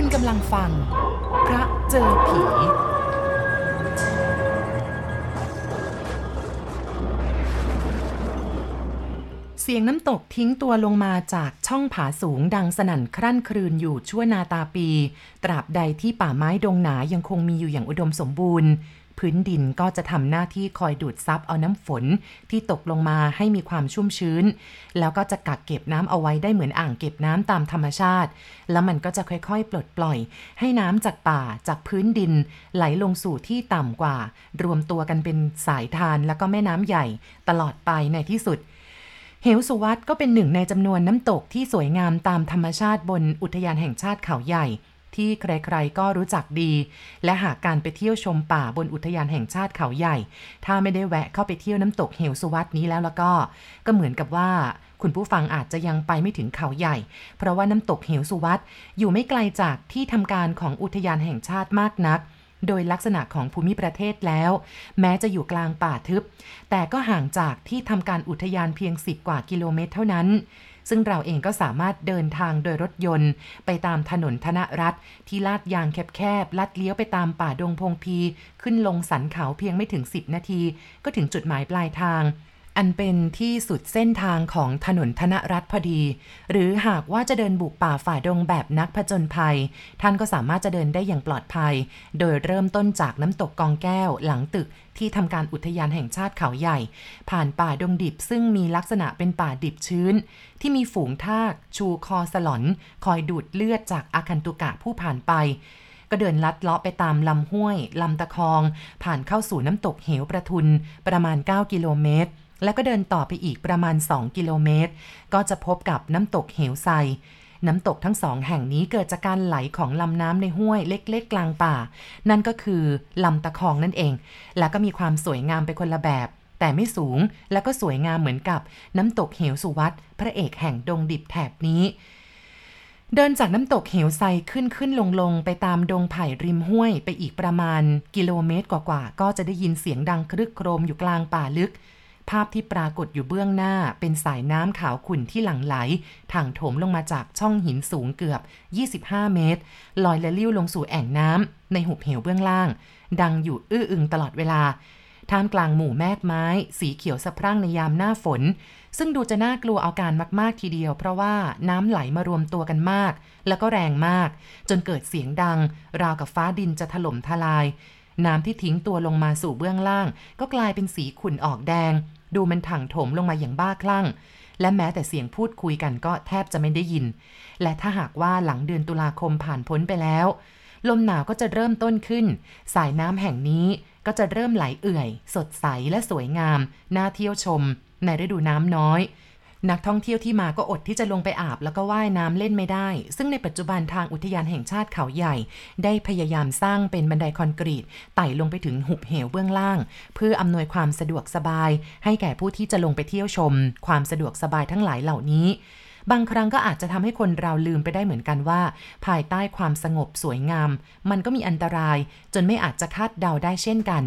คุณกำลังฟัง พระเจอผี เสียงน้ำตกทิ้งตัวลงมาจากช่องผาสูงดังสนั่นครั่นครืนอยู่ชั่วนาตาปี ตราบใดที่ป่าไม้ดงหนายังคงมีอยู่อย่างอุดมสมบูรณ์ พื้นดินก็จะทำหน้าที่คอยดูดซับเอาน้ำฝนที่ตกลงมาให้มีความชุ่มชื้น แล้วก็จะกักเก็บน้ำเอาไว้ได้เหมือนอ่างเก็บน้ำตามธรรมชาติ แล้วมันก็จะค่อยๆ ปลดปล่อย ให้น้ำจากป่าจากพื้นดิน ไหลลงสู่ที่ต่ำกว่า รวมตัวกันเป็นสายทานแล้วก็แม่น้ำใหญ่ ตลอดไปในที่สุดเหวสุวัตก็เป็นหนึ่งในจำนวนน้ำตกที่สวยงามตามธรรมชาติบนอุทยานแห่งชาติเขาใหญ่ ที่ใครๆก็รู้จักดี และหากการไปเที่ยวชมป่าบนอุทยานแห่งชาติเขาใหญ่ ถ้าไม่ได้แวะเข้าไปเที่ยวน้ำตกเหวสุวัตนี้แล้วแล้วก็ ก็เหมือนกับว่าคุณผู้ฟังอาจจะยังไปไม่ถึงเขาใหญ่ เพราะว่าน้ำตกเหวสุวัตอยู่ไม่ไกลจากที่ทำการของอุทยานแห่งชาติมากนักโดยลักษณะของภูมิประเทศแล้ว แม้จะอยู่กลางป่าทึบ แต่ก็ห่างจากที่ทำการอุทยานเพียง 10 กว่ากิโลเมตรเท่านั้น ซึ่งเราเองก็สามารถเดินทางโดยรถยนต์ ไปตามถนนธนรัฐที่ลาดยางแคบๆ ลัดเลี้ยวไปตามป่าดงพงพี ขึ้นลงสันเขาเพียงไม่ถึง 10 นาที ก็ถึงจุดหมายปลายทาง อันเป็นที่สุดเส้นทางของถนนธนรัฐพอดี หรือหากว่าจะเดินบุกป่าฝ่าดงแบบนักผจญภัย ท่านก็สามารถจะเดินได้อย่างปลอดภัย โดยเริ่มต้นจากน้ำตกกองแก้วหลังตึกที่ทำการอุทยานแห่งชาติเขาใหญ่ ผ่านป่าดงดิบซึ่งมีลักษณะเป็นป่าดิบชื้น ที่มีฝูงทาก ชูคอสลอน คอยดูดเลือดจากอาคันตุกะผู้ผ่านไปก็เดินลัดเลาะไปตามลำห้วย ลำตะคอง ผ่านเข้าสู่น้ำตกเหวประทุน ประมาณ 9 กิโลเมตร แล้วก็เดินต่อไปอีกประมาณ 2 กิโลเมตร ก็จะพบกับน้ำตกเหวไซน้ำตกทั้งสองแห่งนี้เกิดจากการไหลของลำน้ำในห้วยเล็กๆ กลางป่า นั่นก็คือลำตะคองนั่นเอง แล้วก็มีความสวยงามไปคนละแบบ แต่ไม่สูงแล้วก็สวยงามเหมือนกับน้ำตกเหวสุวัตพระเอกแห่งดงดิบแถบนี้ เดินจากน้ำตกเหวไซขึ้นขึ้นลงลงไปตามดงไผ่ริมห้วยไปอีกประมาณ กิโลเมตรกว่าๆก็จะได้ยินเสียงดังครึกโครมอยู่กลางป่าลึก ภาพที่ปรากฏอยู่เบื้องหน้าเป็นสายน้ำขาวขุ่นที่หลั่งไหลถ่างโถมลงมาจากช่องหินสูงเกือบ 25 เมตร ลอยและลิ้วลงสู่แอ่งน้ำในหุบเหวเบื้องล่าง ดังอยู่อื้ออึงตลอดเวลา ท่ามกลางหมู่แมกไม้ สีเขียวสะพรั่งในยามหน้าฝน ซึ่งดูจะน่ากลัวเอาการมาก ๆ ทีเดียว เพราะว่าน้ำไหลมารวมตัวกันมาก แล้วก็แรงมาก จนเกิดเสียงดัง ราวกับฟ้าดินจะถล่มทลาย น้ำที่ทิ้งตัวลงมาสู่เบื้องล่าง ก็กลายเป็นสีขุ่นออกแดง ดูมันถังถมลงมาอย่างบ้าคลั่ง และแม้แต่เสียงพูดคุยกันก็แทบจะไม่ได้ยิน และถ้าหากว่าหลังเดือนตุลาคมผ่านพ้นไปแล้ว ลมหนาวก็จะเริ่มต้นขึ้น สายน้ำแห่งนี้ก็จะเริ่มไหลเอื่อย สดใสและสวยงาม น่าเที่ยวชม ในฤดูน้ำน้อย นักท่องเที่ยวที่มาก็อดที่จะลงไปอาบแล้วก็ว่ายน้ำเล่นไม่ได้ ซึ่งในปัจจุบันทางอุทยานแห่งชาติเขาใหญ่ ได้พยายามสร้างเป็นบันไดคอนกรีตไต่ลงไปถึงหุบเหวเบื้องล่าง เพื่ออำนวยความสะดวกสบาย ให้แก่ผู้ที่จะลงไปเที่ยวชม ความสะดวกสบายทั้งหลายเหล่านี้ บางครั้งก็อาจจะทำให้คนเราลืมไปได้เหมือนกันว่า ภายใต้ความสงบสวยงาม มันก็มีอันตราย จนไม่อาจจะคาดเดาได้เช่นกัน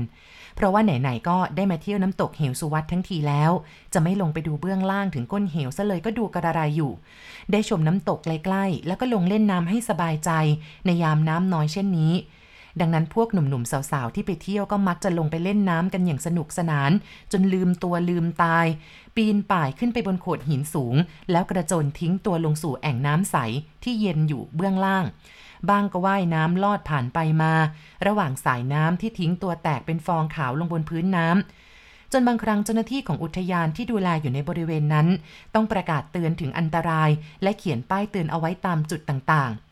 เพราะว่าไหนๆก็ได้มาเที่ยวน้ำตกเหวสุวัตทั้งทีแล้ว จะไม่ลงไปดูเบื้องล่างถึงก้นเหวซะเลยก็ดูกระไรอยู่ ได้ชมน้ำตกใกล้ๆแล้วก็ลงเล่นน้ำให้สบายใจ ในยามน้ำน้อยเช่นนี้ ดังนั้นพวกหนุ่มๆสาวๆที่ไปเที่ยวก็มักจะลงไปเล่นน้ำกันอย่างสนุกสนาน จนลืมตัวลืมตาย ปีนป่ายขึ้นไปบนโขดหินสูง แล้วกระโจนทิ้งตัวลงสู่แอ่งน้ำใสที่เย็นอยู่เบื้องล่างบ้างก็ว่ายน้ำลอดผ่านไปมา ระหว่างสายน้ำที่ทิ้งตัวแตกเป็นฟองขาวลงบนพื้นน้ำ จนบางครั้งเจ้าหน้าที่ของอุทยานที่ดูแลอยู่ในบริเวณนั้น ต้องประกาศเตือนถึงอันตราย และเขียนป้ายเตือนเอาไว้ตามจุดต่างๆ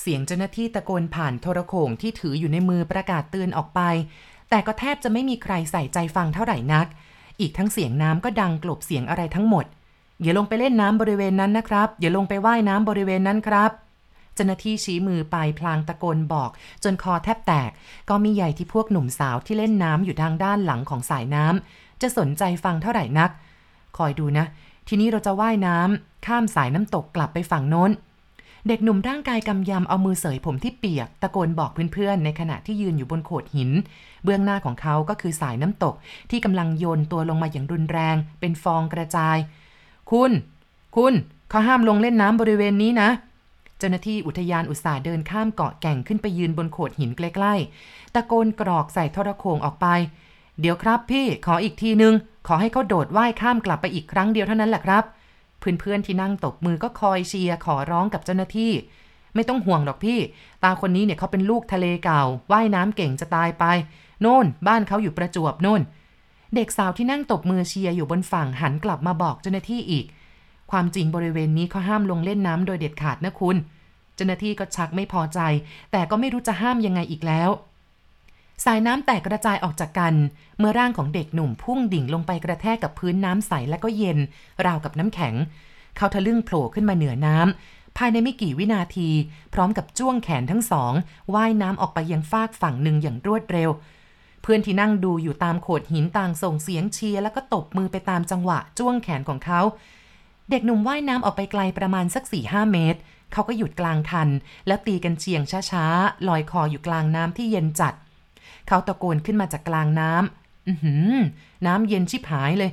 เสียงเจ้าหน้าที่ตะโกนผ่านโทรโข่งที่ถืออยู่ในมือประกาศเตือนออกไป แต่ก็แทบจะไม่มีใครใส่ใจฟังเท่าไหร่นัก อีกทั้งเสียงน้ำก็ดังกลบเสียงอะไรทั้งหมด อย่าลงไปเล่นน้ำบริเวณนั้นนะครับ อย่าลงไปว่ายน้ำบริเวณนั้นครับเจ้าหน้าที่ชี้มือไปพลางตะโกนบอก จนคอแทบแตก ก็มีใหญ่ที่พวกหนุ่มสาวที่เล่นน้ำอยู่ทางด้านหลังของสายน้ำจะสนใจฟังเท่าไหร่นัก คอยดูนะ ทีนี้เราจะว่ายน้ำข้ามสายน้ำตกกลับไปฝั่งโน้น เด็กหนุ่มร่างกายกำยำเอามือเสยผมที่เปียก ตะโกนบอกเพื่อนๆ ในขณะที่ยืนอยู่บนโขดหิน เบื้องหน้าของเขาก็คือสายน้ำตกที่กำลังโยนตัวลงมาอย่างรุนแรง เป็นฟองกระจาย คุณ คุณเขาห้ามลงเล่นน้ำบริเวณนี้นะเจ้าหน้าที่อุทยานอุตสาห์เดินข้ามเกาะแก่งขึ้นไปยืนบนโขดหินใกล้ๆ ตะโกนกรอกใส่ทรโขงออกไป เดี๋ยวครับพี่ขออีกทีนึง ขอให้เขาโดดว่ายข้ามกลับไปอีกครั้งเดียวเท่านั้นแหละครับ เพื่อนๆที่นั่งตบมือก็คอยเชียร์ขอร้องกับเจ้าหน้าที่ ไม่ต้องห่วงหรอกพี่ ตาคนนี้เนี่ยเขาเป็นลูกทะเลเก่า ว่ายน้ำเก่งจะตายไป โน่น บ้านเขาอยู่ประจวบโน่น เด็กสาวที่นั่งตบมือเชียร์อยู่บนฝั่งหันกลับมาบอกเจ้าหน้าที่อีก ความจริงบริเวณนี้เขาห้ามลงเล่นน้ำโดยเด็ดขาดนะคุณ เจ้าหน้าที่ก็ชักไม่พอใจ แต่ก็ไม่รู้จะห้ามยังไงอีกแล้ว สายน้ำแตกกระจายออกจากกัน เมื่อร่างของเด็กหนุ่มพุ่งดิ่งลงไปกระแทกกับพื้นน้ำใสและก็เย็น ราวกับน้ำแข็ง เขาทะลึ่งโผล่ขึ้นมาเหนือน้ำ ภายในไม่กี่วินาที พร้อมกับจ้วงแขนทั้งสองว่ายน้ำออกไปยังฟากฝั่งหนึ่งอย่างรวดเร็ว เพื่อนที่นั่งดูอยู่ตามโขดหินต่างส่งเสียงเชียร์แล้วก็ตบมือไปตามจังหวะจ้วงแขนของเขา เด็กหนุ่มว่ายน้ำออกไปไกลประมาณสัก4ี่ห้าเมตร เขาก็หยุดกลางคัน แล้วตีกันเชียงช้าๆลอยคออยู่กลางน้ำที่เย็นจัด เขาตะโกนขึ้นมาจากกลางน้ำอือหือน้ำเย็นชิบหายเลย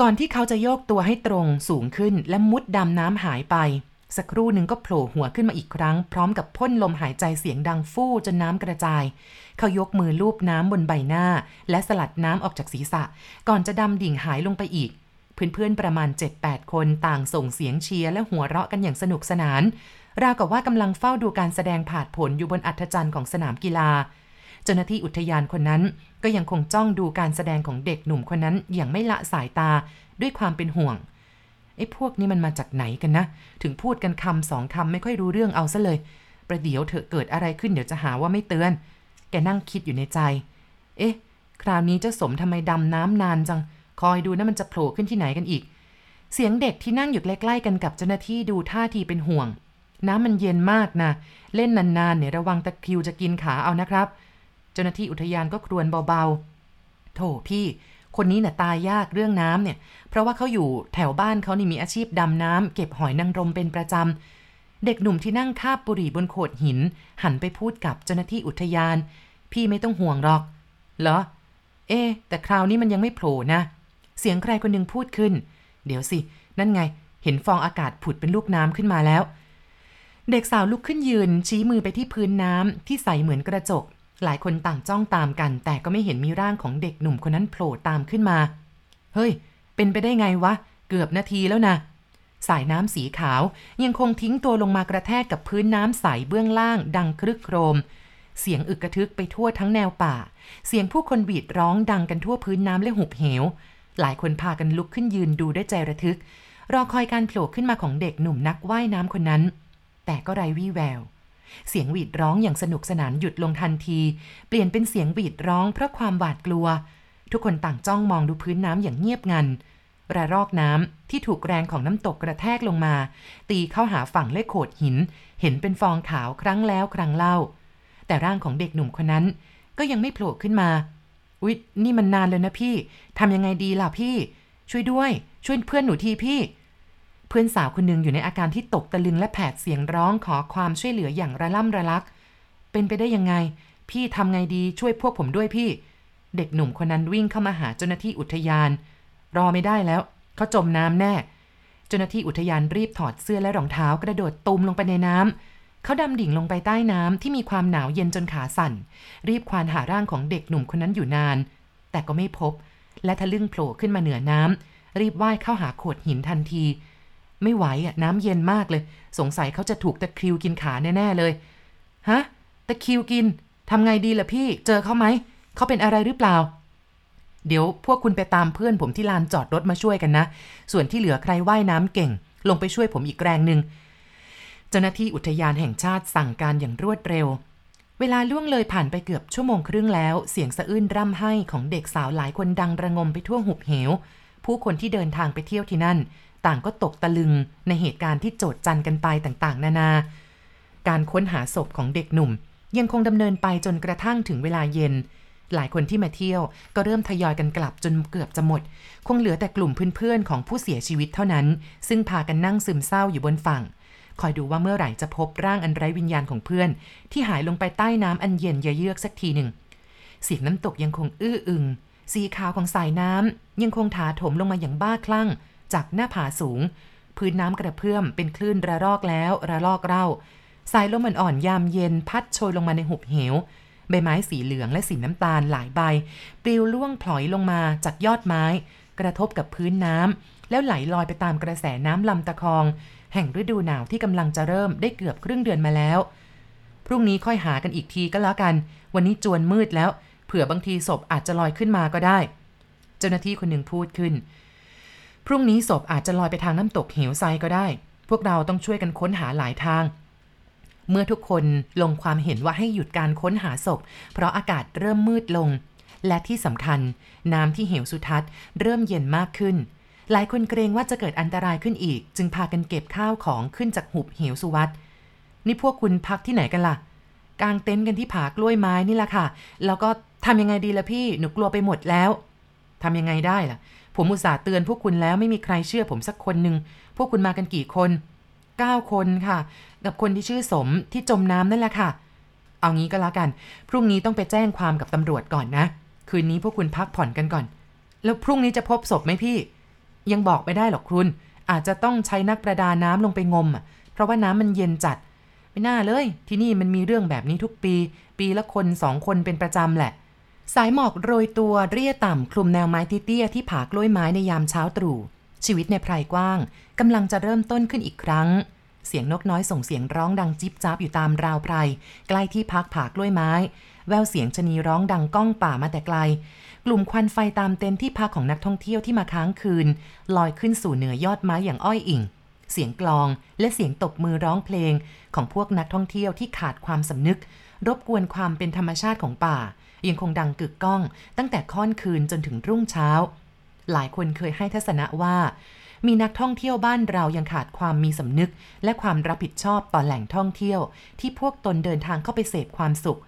ก่อนที่เขาจะโยกตัวให้ตรงสูงขึ้นและมุดดำน้ำหายไป สักครู่หนึ่งก็โผล่หัวขึ้นมาอีกครั้ง พร้อมกับพ่นลมหายใจเสียงดังฟู่จนน้ำกระจาย เขายกมือลูบน้ำบนใบหน้า และสลัดน้ำออกจากศีรษะ ก่อนจะดำดิ่งหายลงไปอีกเพื่อนๆ ประมาณ 7-8 คนต่างส่งเสียงเชียร์และหัวเราะกันอย่างสนุกสนาน ราวกับว่ากำลังเฝ้าดูการแสดงผาดผลอยู่บนอัฐจันทร์ของสนามกีฬา เจ้าหน้าที่อุทยานคนนั้น ก็ยังคงจ้องดูการแสดงของเด็กหนุ่มคนนั้นอย่างไม่ละสายตาด้วยความเป็นห่วงไอ้พวกนี้มันมาจากไหนกันนะ ถึงพูดกันคำสองคำไม่ค่อยรู้เรื่องเอาซะเลย ประเดี๋ยวเถอะเกิดอะไรขึ้นเดี๋ยวจะหาว่าไม่เตือน แกนั่งคิดอยู่ในใจ เอ๊ะ คราวนี้เจ้าสมทำไมดำน้ำนานจัง คอยดูนะมันจะโผล่ขึ้นที่ไหนกันอีก เสียงเด็กที่นั่งอยู่ใกล้ๆกันกับเจ้าหน้าที่ดูท่าทีเป็นห่วง น้ำมันเย็นมากนะ เล่นนานๆเนี่ยระวังตะคริวจะกินขาเอานะครับ เจ้าหน้าที่อุทยานก็ครวญเบาๆ โถพี่ คนนี้น่ะตายยากเรื่องน้ำเนี่ย เพราะว่าเขาอยู่แถวบ้านเขานี่มีอาชีพดำน้ำเก็บหอยนางรมเป็นประจำ เด็กหนุ่มที่นั่งคาบบุหรี่บนโขดหิน หันไปพูดกับเจ้าหน้าที่อุทยาน พี่ไม่ต้องห่วงหรอก เหรอ เอ๊แต่คราวนี้มันยังไม่โผล่นะ เสียงใครคนหนึ่งพูดขึ้น เดี๋ยวสิ นั่นไง เห็นฟองอากาศผุดเป็นลูกน้ำขึ้นมาแล้วเด็กสาวลุกขึ้นยืนชี้มือไปที่พื้นน้ำที่ใสเหมือนกระจก หลายคนต่างจ้องตามกัน แต่ก็ไม่เห็นมีร่างของเด็กหนุ่มคนนั้นโผล่ตามขึ้นมา เฮ้ย เป็นไปได้ไงวะ เกือบนาทีแล้วนะ สายน้ำสีขาวยังคงทิ้งตัวลงมากระแทกกับพื้นน้ำใสเบื้องล่าง ดังครึกโครม เสียงอึกกระทึกไปทั่วทั้งแนวป่า เสียงผู้คนหวีดร้องดังกันทั่วพื้นน้ำและหุบเหว หลายคนพากันลุกขึ้นยืนดูด้วยใจระทึก รอคอยการโผล่ขึ้นมาของเด็กหนุ่มนักว่ายน้ำคนนั้น แต่ก็ไร้วี่แวว เสียงหวีดร้องอย่างสนุกสนานหยุดลงทันที เปลี่ยนเป็นเสียงหวีดร้องเพราะความหวาดกลัว ทุกคนต่างจ้องมองดูพื้นน้ำอย่างเงียบงันระรอกน้ำที่ถูกแรงของน้ำตกกระแทกลงมา ตีเข้าหาฝั่งและโขดหิน เห็นเป็นฟองขาวครั้งแล้วครั้งเล่า แต่ร่างของเด็กหนุ่มคนนั้น ก็ยังไม่โผล่ขึ้นมา อุ๊ย นี่มันนานเลยนะพี่ทำยังไงดีล่ะพี่ ช่วยด้วย ช่วยเพื่อนหนูทีพี่ เพื่อนสาวคนหนึ่งอยู่ในอาการที่ตกตะลึงและแผดเสียงร้องขอความช่วยเหลืออย่างระล่ำระลัก เป็นไปได้ยังไง พี่ทำไงดีช่วยพวกผมด้วยพี่ เด็กหนุ่มคนนั้นวิ่งเข้ามาหาเจ้าหน้าที่อุทยาน รอไม่ได้แล้ว เขาจมน้ำแน่ เจ้าหน้าที่อุทยานรีบถอดเสื้อและรองเท้ากระโดดตุมลงไปในน้ำเขาดำดิ่งลงไปใต้น้ำที่มีความหนาวเย็นจนขาสั่น รีบควานหาร่างของเด็กหนุ่มคนนั้นอยู่นาน แต่ก็ไม่พบ และทะลึ่งโผล่ขึ้นมาเหนือน้ำรีบว่ายเข้าหาโขดหินทันที ไม่ไหวอะน้ำเย็นมากเลย สงสัยเขาจะถูกตะคริวกินขาแน่ๆเลย ฮะ ตะคริวกินทำไงดีล่ะพี่ เจอเขาไหม เขาเป็นอะไรหรือเปล่า เดี๋ยวพวกคุณไปตามเพื่อนผมที่ลานจอดรถมาช่วยกันนะ ส่วนที่เหลือใครว่ายน้ำเก่ง ลงไปช่วยผมอีกแรงหนึ่งเจ้าหน้าที่อุทยานแห่งชาติสั่งการอย่างรวดเร็ว เวลาล่วงเลยผ่านไปเกือบชั่วโมงครึ่งแล้ว เสียงสะอื้นร่ำไห้ของเด็กสาวหลายคนดังระงมไปทั่วหุบเหว ผู้คนที่เดินทางไปเที่ยวที่นั่น ต่างก็ตกตะลึงในเหตุการณ์ที่โจดจันกันไปต่างๆ นานา การค้นหาศพของเด็กหนุ่ม ยังคงดำเนินไปจนกระทั่งถึงเวลาเย็น หลายคนที่มาเที่ยวก็เริ่มทยอยกันกลับจนเกือบจะหมด คงเหลือแต่กลุ่มเพื่อนๆของผู้เสียชีวิตเท่านั้น ซึ่งพากันนั่งซึมเศร้าอยู่บนฝั่งคอยดูว่าเมื่อไหร่จะพบร่างอันไร้วิญญาณของเพื่อน ที่หายลงไปใต้น้ำอันเย็นเยือกสักทีหนึ่ง เสียงน้ำตกยังคงอื้ออึง สีขาวของสายน้ำยังคงถาโถมลงมาอย่างบ้าคลั่ง จากหน้าผาสูงพพื้นน้ำกระเพื่อมเป็นคลื่นระลอกแล้วระลอกเล่า สายลมอ่อนๆยามเย็นพัดโชยลงมาในหุบเหว ใบไม้สีเหลืองและสีน้ำตาลหลายใบ ปลิวล่วงพลอยลงมาจากยอดไม้ กระทบกับพื้นน้ำแล้วไหลลอยไปตามกระแสน้ำลำตะคอง แห่งฤดูหนาวที่กำลังจะเริ่มได้เกือบครึ่งเดือนมาแล้วพรุ่งนี้ค่อยหากันอีกทีก็แล้วกัน วันนี้จวนมืดแล้ว เผื่อบางทีศพอาจจะลอยขึ้นมาก็ได้ เจ้าหน้าที่คนหนึ่งพูดขึ้น พรุ่งนี้ศพอาจจะลอยไปทางน้ำตกเหวไซก็ได้ พวกเราต้องช่วยกันค้นหาหลายทาง เมื่อทุกคนลงความเห็นว่าให้หยุดการค้นหาศพ เพราะอากาศเริ่มมืดลง และที่สำคัญ น้ำที่เหวสุทัศน์เริ่มเย็นมากขึ้นหลายคนเกรงว่าจะเกิดอันตรายขึ้นอีก จึงพากันเก็บข้าวของขึ้นจากหุบเหวสุวัตนี่พวกคุณพักที่ไหนกันล่ะ กางเต็นท์กันที่ผากล้วยไม้นี่แหละค่ะ แล้วก็ ทำยังไงดีล่ะพี่ หนูกลัวไปหมดแล้ว ทำยังไงได้ล่ะ ผมอุตส่าห์เตือนพวกคุณแล้วไม่มีใครเชื่อผมสักคนหนึ่ง พวกคุณมากันกี่คนเก้าคนค่ะ กับคนที่ชื่อสมที่จมน้ำนั่นแหละค่ะ เอางี้ก็แล้วกัน พรุ่งนี้ต้องไปแจ้งความกับตำรวจก่อนนะ คืนนี้พวกคุณพักผ่อนกันก่อน แล้วพรุ่งนี้จะพบศพไหมพี่ ยังบอกไม่ได้หรอกคุณอาจจะต้องใช้นักประดาน้ำลงไปงมอะ เพราะว่าน้ำมันเย็นจัด ไม่น่าเลย ที่นี่มันมีเรื่องแบบนี้ทุกปี ปีละคนสองคนเป็นประจำแหละ สายหมอกโรยตัวเรียต่ำคลุมแนวไม้เตี้ยที่ผากล้วยไม้ในยามเช้าตรู่ชีวิตในไพรกว้างกำลังจะเริ่มต้นขึ้นอีกครั้ง เสียงนกน้อยส่งเสียงร้องดังจิบจับอยู่ตามราวไพรใกล้ที่พักผากล้วยไม้ แววเสียงชะนีร้องดังก้องป่ามาแต่ไกล กลุ่มควันไฟตามเต็นท์ที่พักของนักท่องเที่ยวที่มาค้างคืน ลอยขึ้นสู่เหนือยอดไม้อย่างอ้อยอิ่ง เสียงกลองและเสียงตบมือร้องเพลง ของพวกนักท่องเที่ยวที่ขาดความสำนึก รบกวนความเป็นธรรมชาติของป่า ยังคงดังกึกก้อง ตั้งแต่ค่อนคืนจนถึงรุ่งเช้า หลายคนเคยให้ทัศนะว่า มีนักท่องเที่ยวบ้านเรายังขาดความมีสำนึก และความรับผิดชอบต่อแหล่งท่องเที่ยว ที่พวกตนเดินทางเข้าไปเสพความสุข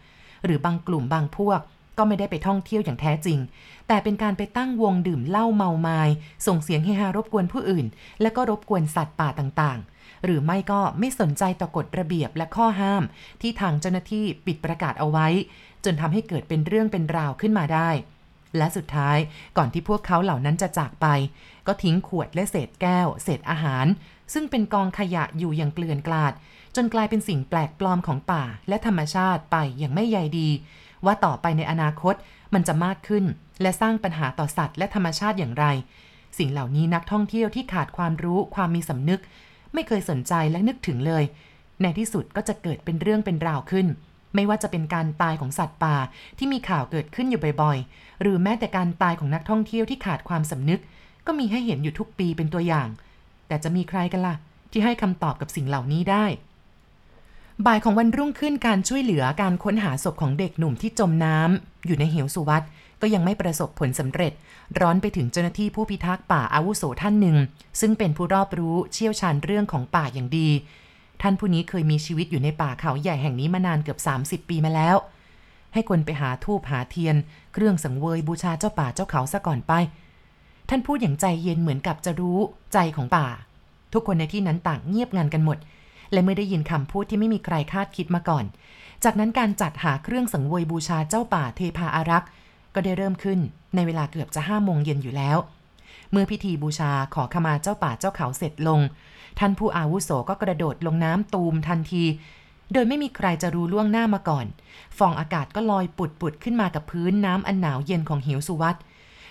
หรือบางกลุ่มบางพวกก็ไม่ได้ไปท่องเที่ยวอย่างแท้จริง แต่เป็นการไปตั้งวงดื่มเหล้าเมาไมายส่งเสียงเฮฮารบกวนผู้อื่น และก็รบกวนสัตว์ป่าต่างๆ หรือไม่ก็ไม่สนใจต่อกฎระเบียบและข้อห้าม ที่ทางเจ้าหน้าที่ปิดประกาศเอาไว้ จนทำให้เกิดเป็นเรื่องเป็นราวขึ้นมาได้ และสุดท้ายก่อนที่พวกเขาเหล่านั้นจะจากไป ก็ทิ้งขวดและเศษแก้ว เศษอาหาร ซึ่งเป็นกองขยะอยู่อย่างเกลื่อนกลาด จนกลายเป็นสิ่งแปลกปลอมของป่าและธรรมชาติไปอย่างไม่ใยดี ว่าต่อไปในอนาคตมันจะมากขึ้น และสร้างปัญหาต่อสัตว์และธรรมชาติอย่างไรสิ่งเหล่านี้นักท่องเที่ยวที่ขาดความรู้ความมีสำนึก ไม่เคยสนใจและนึกถึงเลย ในที่สุดก็จะเกิดเป็นเรื่องเป็นราวขึ้น ไม่ว่าจะเป็นการตายของสัตว์ป่าที่มีข่าวเกิดขึ้นอยู่บ่อยๆ หรือแม้แต่การตายของนักท่องเที่ยวที่ขาดความสำนึก ก็มีให้เห็นอยู่ทุกปีเป็นตัวอย่าง แต่จะมีใครกันล่ะ ที่ให้คำตอบกับสิ่งเหล่านี้ได้บ่ายของวันรุ่งขึ้นการช่วยเหลือการค้นหาศพของเด็กหนุ่มที่จมน้ำอยู่ในเหวสุวัต ก็ยังไม่ประสบผลสำเร็จ ร้อนไปถึงเจ้าหน้าที่ผู้พิทักษ์ป่าอาวุโสท่านหนึ่ง ซึ่งเป็นผู้รอบรู้เชี่ยวชาญเรื่องของป่าอย่างดี ท่านผู้นี้เคยมีชีวิตอยู่ในป่าเขาใหญ่แห่งนี้มานานเกือบ 30 ปีมาแล้ว ให้คนไปหาทูบหาเทียน เครื่องสังเวยบูชาเจ้าป่าเจ้าเขาซะก่อนไป ท่านพูดอย่างใจเย็นเหมือนกับจะรู้ใจของป่า ทุกคนในที่นั้นต่างเงียบงันกันหมด และเมื่อได้ยินคำพูดที่ไม่มีใครคาดคิดมาก่อน จากนั้นการจัดหาเครื่องสังเวยบูชาเจ้าป่าเทพาอารักษ์ ก็ได้เริ่มขึ้นในเวลาเกือบจะห้าโมงเย็นอยู่แล้ว เมื่อพิธีบูชาขอขมาเจ้าป่าเจ้าเขาเสร็จลง ท่านผู้อาวุโสก็กระโดดลงน้ำตูมทันที โดยไม่มีใครจะรู้ล่วงหน้ามาก่อน ฟองอากาศก็ลอยปุดปุดขึ้นมากับพื้นน้ำอันหนาวเย็นของหิวสุวัต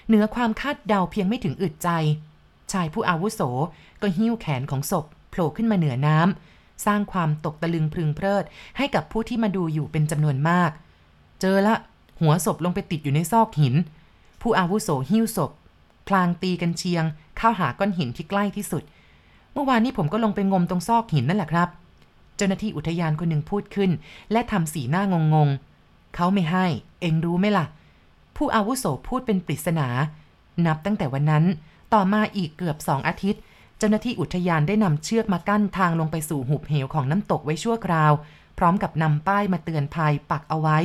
เหนือความคาดเดาเพียงไม่ถึงอึดใจ ชายผู้อาวุโสก็หิ้วแขนของศพโผล่ขึ้นมาเหนือน้ำสร้างความตกตะลึงพึงเพลิดให้กับผู้ที่มาดูอยู่เป็นจำนวนมาก เจอละ หัวศพลงไปติดอยู่ในซอกหิน ผู้อาวุโสหิ้วศพ พลางตีกันเชียง เข้าหาก้อนหินที่ใกล้ที่สุด เมื่อวานนี้ผมก็ลงไปงมตรงซอกหินนั่นแหละครับ เจ้าหน้าที่อุทยานคนหนึ่งพูดขึ้น และทำสีหน้างงงๆเขาไม่ให้ เองรู้ไหมล่ะ ผู้อาวุโสพูดเป็นปริศนา นับตั้งแต่วันนั้น ต่อมาอีกเกือบสองอาทิตย์ เจ้าหน้าที่อุทยานได้นำเชือกมากั้นทางลงไปสู่หุบเหวของน้ำตกไว้ชั่วคราว พร้อมกับนำป้ายมาเตือนภัยปักเอาไว้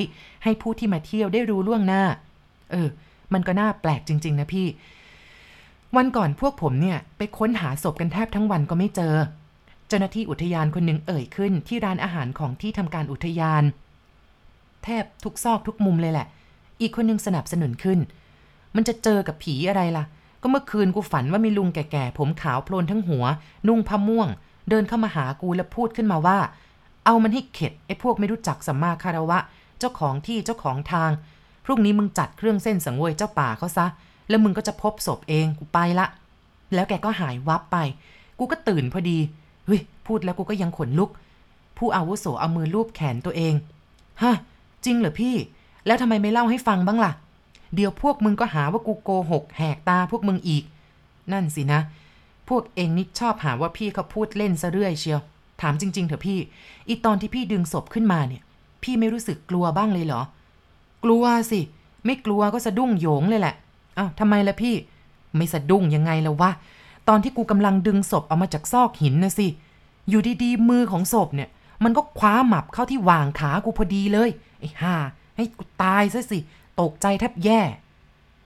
ให้ผู้ที่มาเที่ยวได้รู้ล่วงหน้า เออ มันก็น่าแปลกจริง ๆ นะพี่ วันก่อนพวกผมเนี่ย ไปค้นหาศพกันแทบทั้งวันก็ไม่เจอ เจ้าหน้าที่อุทยานคนหนึ่งเอ่ยขึ้น ที่ร้านอาหารของที่ทำการอุทยาน แทบทุกซอกทุกมุมเลยแหละ อีกคนหนึงสนับสนุนขึ้น มันจะเจอกับผีอะไรล่ะ ก็เมื่อคืนกูฝันว่ามีลุงแก่ๆผมขาวโพลนทั้งหัว นุ่งผ้าม่วง เดินเข้ามาหากูแล้วพูดขึ้นมาว่า เอามันให้เข็ดไอ้พวกไม่รู้จักสัมมาคารวะ เจ้าของที่เจ้าของทาง พรุ่งนี้มึงจัดเครื่องเส้นสังเวยเจ้าป่าเขาซะ แล้วมึงก็จะพบศพเองกูไปละ แล้วแกก็หายวับไป กูก็ตื่นพอดีเฮ้ยพูดแล้วกูก็ยังขนลุก ผู้อาวุโสเอามือลูบแขนตัวเองฮะจริงเหรอพี่ แล้วทำไมไม่เล่าให้ฟังบ้างล่ะ เดี๋ยวพวกมึงก็หาว่ากูโกหกแหกตาพวกมึงอีก นั่นสินะ พวกเองนี่ชอบหาว่าพี่เขาพูดเล่นซะเรื่อยเชียว ถามจริง ๆ เถอะพี่ อีตอนที่พี่ดึงศพขึ้นมาเนี่ย พี่ไม่รู้สึกกลัวบ้างเลยเหรอ กลัวสิ ไม่กลัวก็สะดุ้งโยงเลยแหละอ้าวทำไมล่ะพี่ ไม่สะดุ้งยังไงแล้ววะ ตอนที่กูกำลังดึงศพออกมาจากซอกหินนะสิ อยู่ดีๆ มือของศพเนี่ย มันก็คว้าหมับเข้าที่วางขากูพอดีเลย ไอ้ห่าให้กูตายซะสิ ตกใจแทบแย่